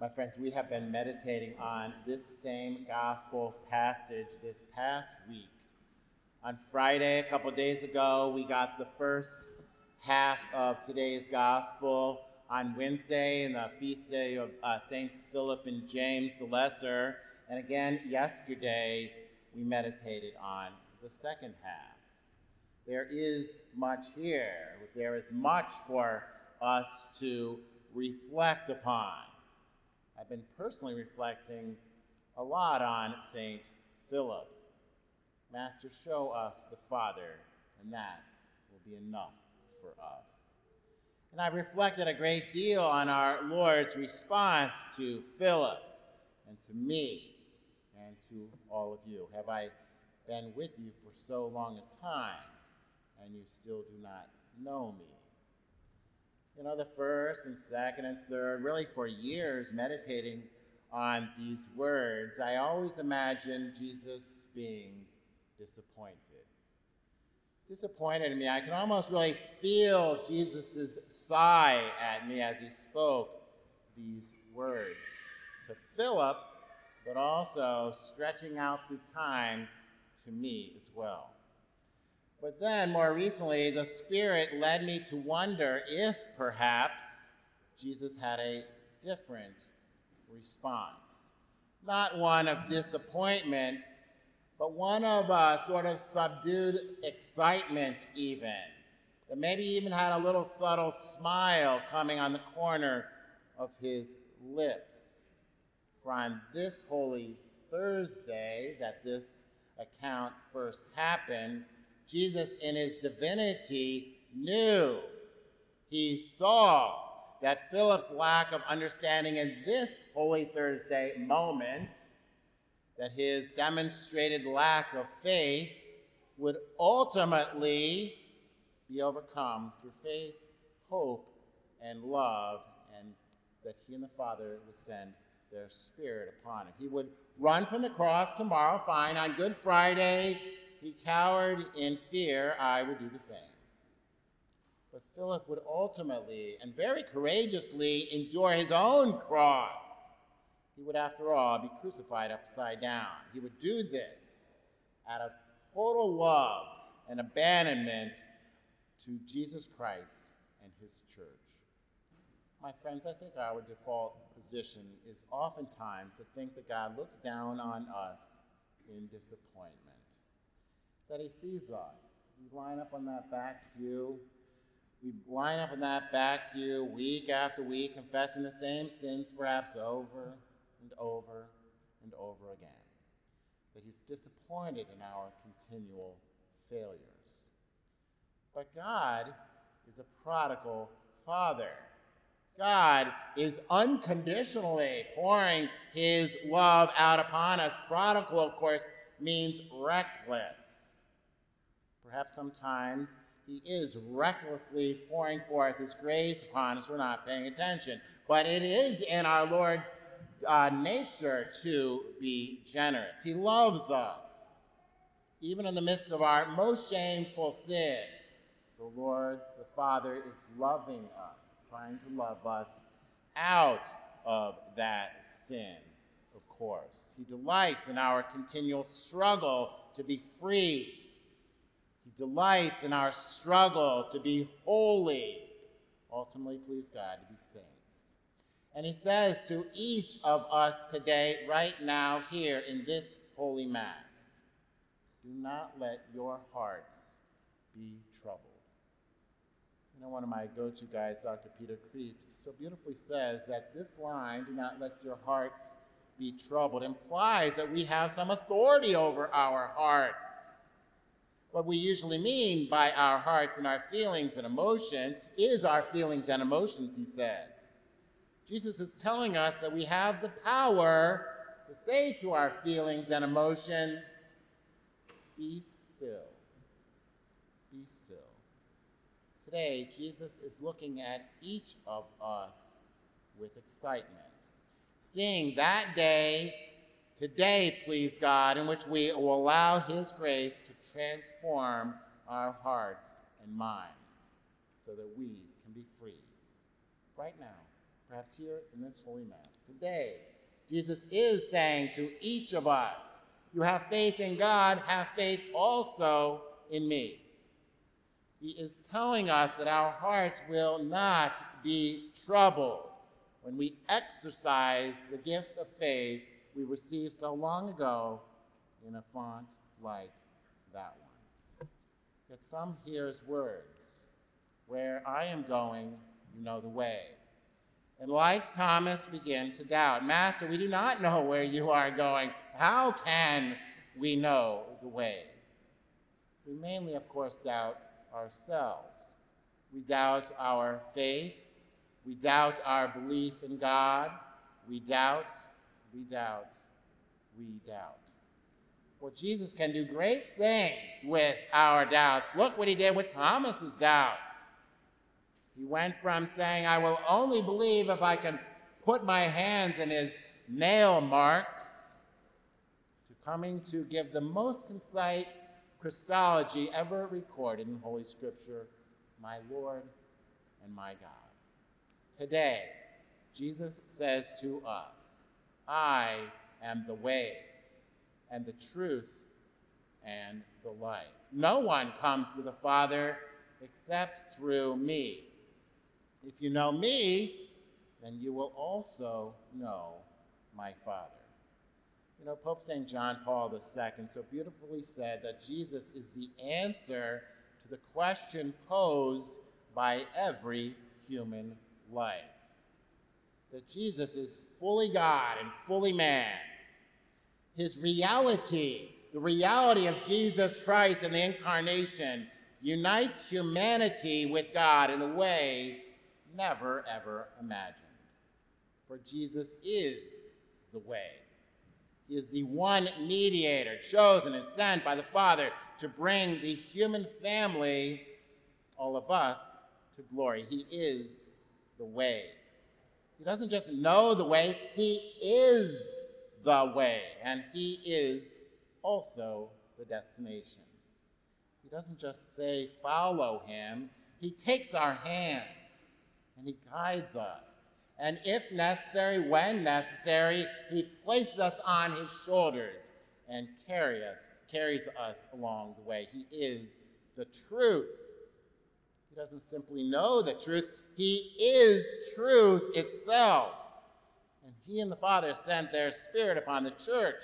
My friends, we have been meditating on this same gospel passage this past week. On Friday, a couple days ago, we got the first half of today's gospel. On Wednesday, in the feast day of uh, Saints Philip and James the Lesser. And again, yesterday, we meditated on the second half. There is much here, there is much for us to reflect upon. I've been personally reflecting a lot on St. Philip. Master, show us the Father, and that will be enough for us. And I've reflected a great deal on our Lord's response to Philip and to me and to all of you. Have I been with you for so long a time, and you still do not know me? You know, the first and second and third, really for years, meditating on these words, I always imagined Jesus being disappointed. Disappointed in me. I can almost really feel Jesus' sigh at me as he spoke these words to Philip, but also stretching out through time to me as well. But then, more recently, the Spirit led me to wonder if perhaps Jesus had a different response. Not one of disappointment, but one of a sort of subdued excitement, even. That maybe even had a little subtle smile coming on the corner of his lips. For on this Holy Thursday, that this account first happened, Jesus, in his divinity, knew, he saw that Philip's lack of understanding in this Holy Thursday moment, that his demonstrated lack of faith would ultimately be overcome through faith, hope, and love, and that he and the Father would send their Spirit upon him. He would run from the cross tomorrow, fine, on Good Friday he cowered in fear, I would do the same. But Philip would ultimately and very courageously endure his own cross. He would, after all, be crucified upside down. He would do this out of total love and abandonment to Jesus Christ and his church. My friends, I think our default position is oftentimes to think that God looks down on us in disappointment that he sees us. We line up on that back view. We line up on that back view week after week, confessing the same sins perhaps over and over and over again. That he's disappointed in our continual failures. But God is a prodigal father. God is unconditionally pouring his love out upon us. Prodigal, of course, means reckless. Perhaps sometimes he is recklessly pouring forth his grace upon us. We're not paying attention. But it is in our Lord's uh, nature to be generous. He loves us. Even in the midst of our most shameful sin, the Lord, the Father, is loving us, trying to love us out of that sin, of course. He delights in our continual struggle to be free he delights in our struggle to be holy, ultimately, please God, to be saints. And he says to each of us today, right now, here in this holy Mass, do not let your hearts be troubled. You know, one of my go to guys, Dr. Peter Kreeft, so beautifully says that this line, do not let your hearts be troubled, implies that we have some authority over our hearts. What we usually mean by our hearts and our feelings and emotion is our feelings and emotions, he says. Jesus is telling us that we have the power to say to our feelings and emotions, Be still. Be still. Today, Jesus is looking at each of us with excitement, seeing that day today, please God, in which we will allow His grace to transform our hearts and minds so that we can be free right now perhaps here in this Holy Mass today. Jesus is saying to each of us, You have faith in God, have faith also in me. He is telling us that our hearts will not be troubled when we exercise the gift of faith we received so long ago in a font like that one. Yet some hears words, Where I am going, you know the way. And like Thomas, begin to doubt Master, we do not know where you are going. How can we know the way? We mainly, of course, doubt ourselves. We doubt our faith. We doubt our belief in God. We doubt, we doubt, we doubt. Well, Jesus can do great things with our doubts. Look what he did with Thomas's doubt. He went from saying, I will only believe if I can put my hands in his nail marks, to coming to give the most concise Christology ever recorded in Holy Scripture, my Lord and my God. Today, Jesus says to us, I am the way and the truth and the life. No one comes to the Father except through me. If you know me, then you will also know my Father. You know, Pope St. John Paul II so beautifully said that Jesus is the answer to the question posed by every human life. That Jesus is fully God and fully man. His reality, the reality of Jesus Christ and the incarnation, unites humanity with God in a way never ever imagined. For Jesus is the way. He is the one mediator chosen and sent by the Father to bring the human family, all of us, to glory. He is the way. He doesn't just know the way, He is the way, and He is also the destination. He doesn't just say, follow Him, He takes our hand and He guides us and if necessary, when necessary, he places us on his shoulders and carry us, carries us along the way. He is the truth. He doesn't simply know the truth, he is truth itself. And he and the Father sent their Spirit upon the church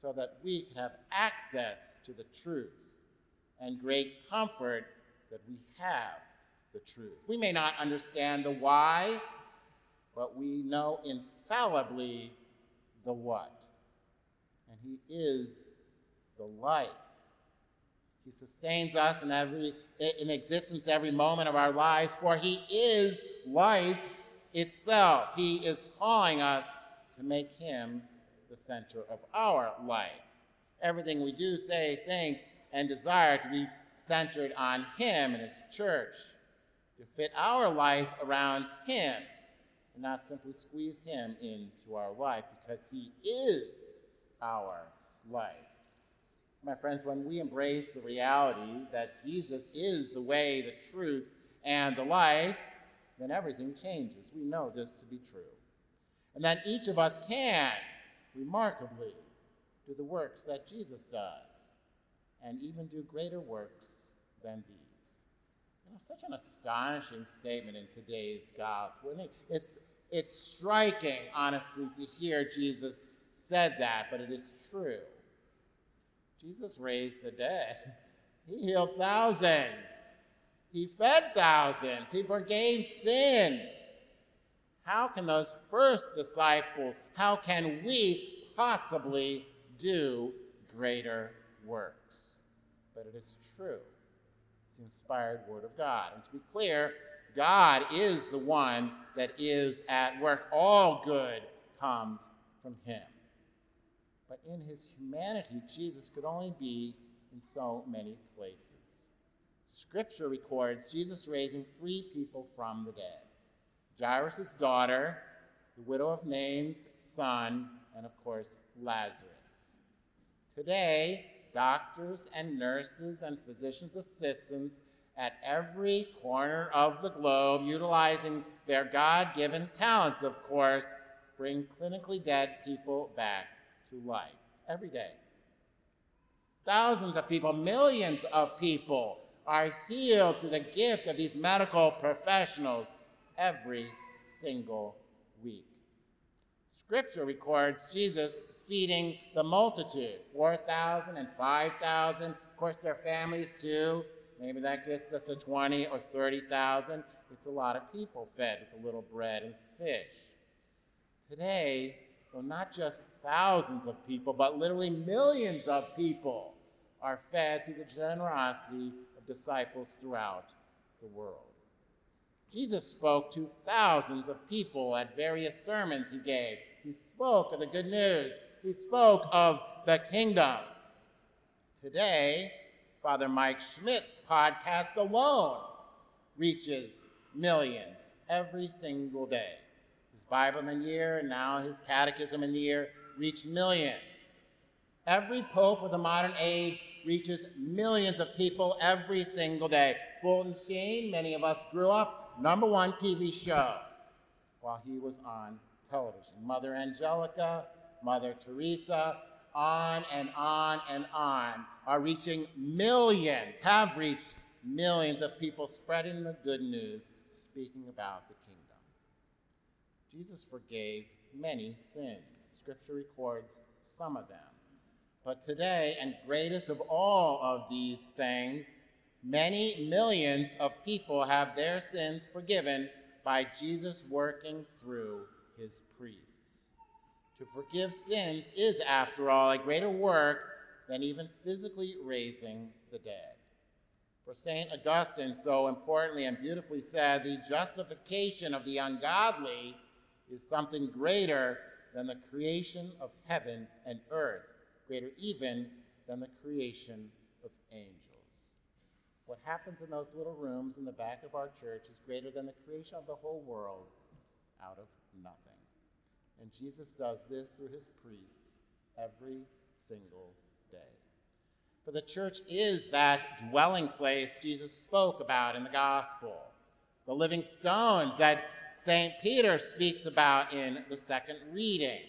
so that we could have access to the truth and great comfort that we have the truth. We may not understand the why but we know infallibly the what. And He is the life. He sustains us in every in existence every moment of our lives, for He is life itself. He is calling us to make Him the center of our life. Everything we do, say, think, and desire to be centered on Him and His church, to fit our life around Him and not simply squeeze him into our life because he is our life. My friends, when we embrace the reality that Jesus is the way, the truth, and the life, then everything changes. We know this to be true. And that each of us can, remarkably, do the works that Jesus does, and even do greater works than these. You know, such an astonishing statement in today's gospel. It's it's striking, honestly, to hear Jesus said that, but it is true. Jesus raised the dead. He healed thousands. He fed thousands. He forgave sin. How can those first disciples, how can we possibly do greater works? But it is true. It's the inspired word of God. And to be clear, God is the one that is at work. All good comes from him. But in his humanity, Jesus could only be in so many places. Scripture records Jesus raising three people from the dead Jairus' daughter, the widow of Nain's son, and of course, Lazarus. Today, doctors and nurses and physicians' assistants at every corner of the globe, utilizing their God given talents, of course, bring clinically dead people back to life every day. Thousands of people, millions of people are healed through the gift of these medical professionals every single week. Scripture records Jesus feeding the multitude 4,000 and 5,000. Of course, their families too. Maybe that gets us to 20 or 30,000. It's a lot of people fed with a little bread and fish. Today, though not just thousands of people, but literally millions of people are fed through the generosity disciples throughout the world. Jesus spoke to thousands of people at various sermons he gave. He spoke of the good news, he spoke of the kingdom. Today, Father Mike Schmitz podcast alone reaches millions every single day. His Bible in the year and now his catechism in the year reach millions. Every pope of the modern age reaches millions of people every single day. Fulton Sheen, many of us grew up, number one TV show while he was on television. Mother Angelica, Mother Teresa, on and on and on are reaching millions, have reached millions of people spreading the good news, speaking about the kingdom. Jesus forgave many sins. Scripture records some of them. But today, and greatest of all of these things, many millions of people have their sins forgiven by Jesus working through his priests. To forgive sins is, after all, a greater work than even physically raising the dead. For St. Augustine so importantly and beautifully said, the justification of the ungodly is something greater than the creation of heaven and earth greater even than the creation of angels. What happens in those little rooms in the back of our church is greater than the creation of the whole world out of nothing. And Jesus does this through his priests every single day. For the church is that dwelling place Jesus spoke about in the gospel, the living stones that St. Peter speaks about in the second reading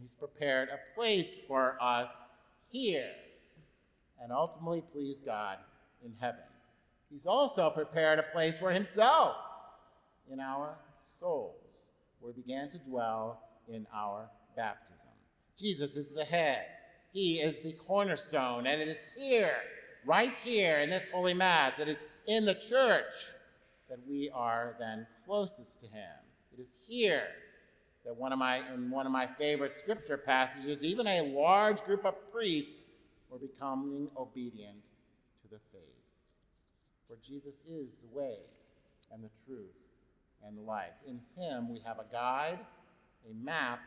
and he's prepared a place for us here and ultimately please God in heaven. He's also prepared a place for himself in our souls, where he began to dwell in our baptism. Jesus is the head. He is the cornerstone, and it is here, right here in this Holy Mass, it is in the church that we are then closest to him. It is here that one of my in one of my favorite scripture passages, even a large group of priests were becoming obedient to the faith. For Jesus is the way and the truth and the life. In him we have a guide, a map,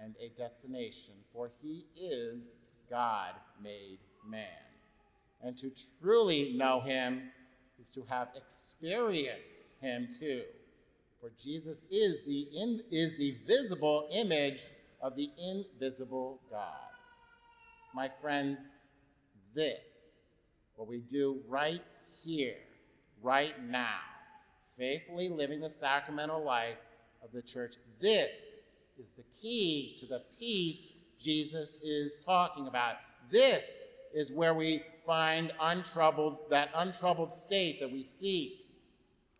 and a destination, for he is God made man. And to truly know him is to have experienced him too for Jesus is the, in, is the visible image of the invisible God. My friends, this, what we do right here, right now, faithfully living the sacramental life of the church, this is the key to the peace Jesus is talking about. This is where we find untroubled, that untroubled state that we seek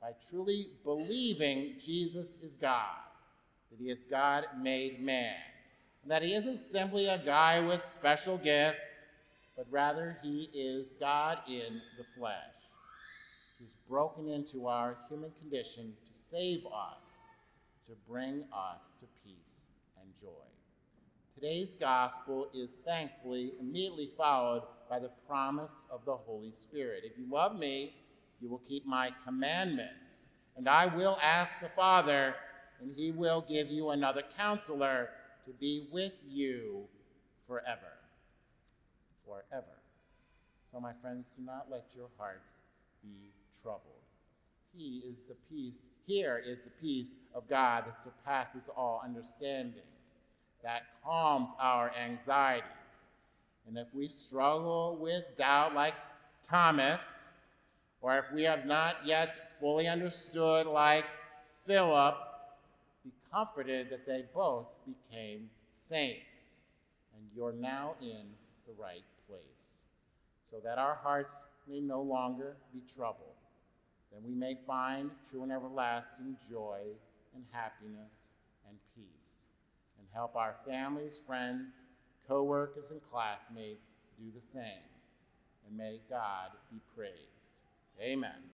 by truly believing Jesus is God, that he is God made man, and that he isn't simply a guy with special gifts, but rather he is God in the flesh. He's broken into our human condition to save us, to bring us to peace and joy. Today's gospel is thankfully immediately followed by the promise of the Holy Spirit. If you love me, you will keep my commandments. And I will ask the Father, and he will give you another counselor to be with you forever. Forever. So, my friends, do not let your hearts be troubled. He is the peace, here is the peace of God that surpasses all understanding, that calms our anxieties. And if we struggle with doubt like Thomas, Or if we have not yet fully understood, like Philip, be comforted that they both became saints, and you're now in the right place, so that our hearts may no longer be troubled. Then we may find true and everlasting joy and happiness and peace, and help our families, friends, co workers, and classmates do the same. And may God be praised. Amen.